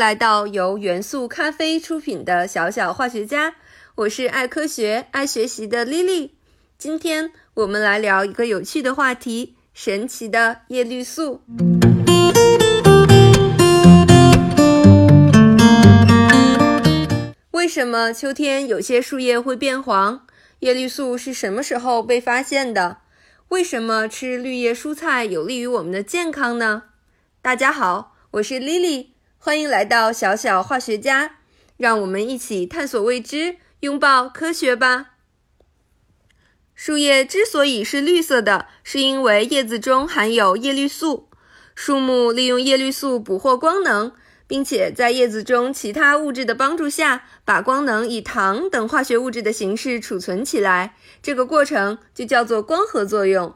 来到由元素咖啡出品的小小化学家，我是爱科学、爱学习的 Lily。今天我们来聊一个有趣的话题——神奇的叶绿素。为什么秋天有些树叶会变黄？叶绿素是什么时候被发现的？为什么吃绿叶蔬菜有利于我们的健康呢？大家好，我是 Lily。欢迎来到小小化学家，让我们一起探索未知，拥抱科学吧。树叶之所以是绿色的，是因为叶子中含有叶绿素。树木利用叶绿素捕获光能，并且在叶子中其他物质的帮助下，把光能以糖等化学物质的形式储存起来。这个过程就叫做光合作用。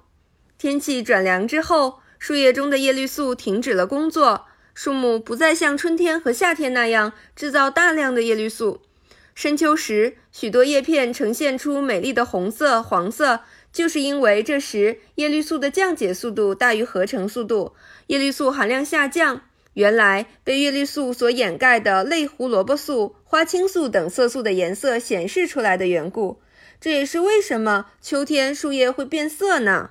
天气转凉之后，树叶中的叶绿素停止了工作。树木不再像春天和夏天那样制造大量的叶绿素。深秋时，许多叶片呈现出美丽的红色、黄色，就是因为这时叶绿素的降解速度大于合成速度，叶绿素含量下降。原来被叶绿素所掩盖的类胡萝卜素、花青素等色素的颜色显示出来的缘故。这也是为什么秋天树叶会变色呢？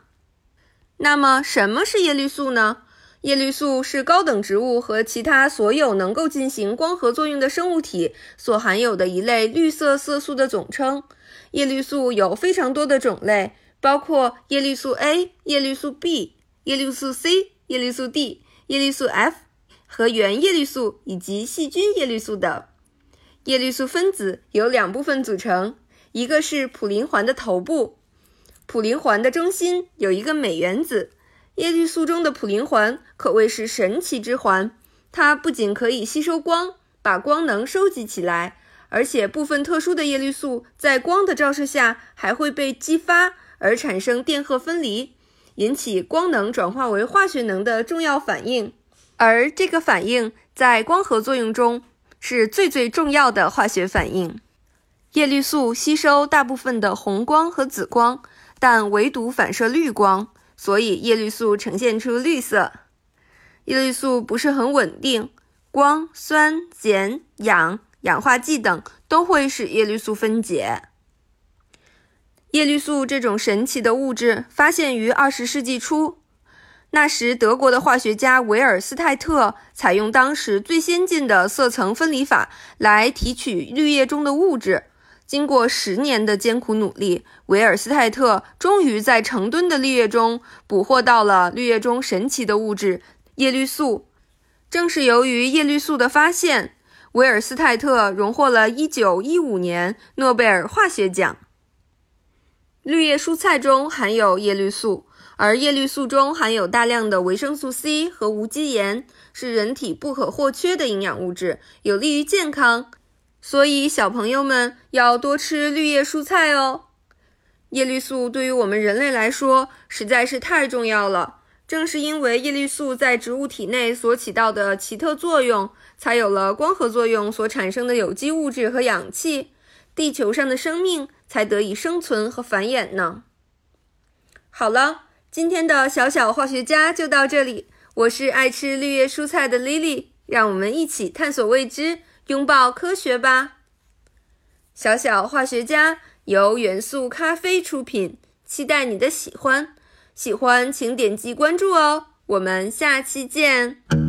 那么，什么是叶绿素呢？叶绿素是高等植物和其他所有能够进行光合作用的生物体所含有的一类绿色色素的总称。叶绿素有非常多的种类，包括叶绿素 A、叶绿素 B、叶绿素 C、叶绿素 D、叶绿素 F 和原叶绿素以及细菌叶绿素等。叶绿素分子由两部分组成，一个是普林环的头部，普林环的中心有一个镁原子。叶绿素中的普林环可谓是神奇之环，它不仅可以吸收光，把光能收集起来，而且部分特殊的叶绿素在光的照射下还会被激发而产生电荷分离，引起光能转化为化学能的重要反应。而这个反应在光合作用中是最最重要的化学反应。叶绿素吸收大部分的红光和紫光，但唯独反射绿光。所以叶绿素呈现出绿色。叶绿素不是很稳定，光、酸、碱、氧、氧化剂等都会使叶绿素分解。叶绿素这种神奇的物质发现于二十世纪初，那时德国的化学家维尔斯泰特采用当时最先进的色层分离法来提取绿叶中的物质。经过十年的艰苦努力，维尔斯泰特终于在成吨的绿叶中捕获到了绿叶中神奇的物质叶绿素。正是由于叶绿素的发现，维尔斯泰特荣获了1915年诺贝尔化学奖。绿叶蔬菜中含有叶绿素，而叶绿素中含有大量的维生素 C 和无机盐，是人体不可或缺的营养物质，有利于健康。所以，小朋友们要多吃绿叶蔬菜哦。叶绿素对于我们人类来说实在是太重要了。正是因为叶绿素在植物体内所起到的奇特作用，才有了光合作用所产生的有机物质和氧气，地球上的生命才得以生存和繁衍呢。好了，今天的小小化学家就到这里。我是爱吃绿叶蔬菜的 Lily，让我们一起探索未知。拥抱科学吧！小小化学家由元素咖啡出品，期待你的喜欢。喜欢请点击关注哦，我们下期见。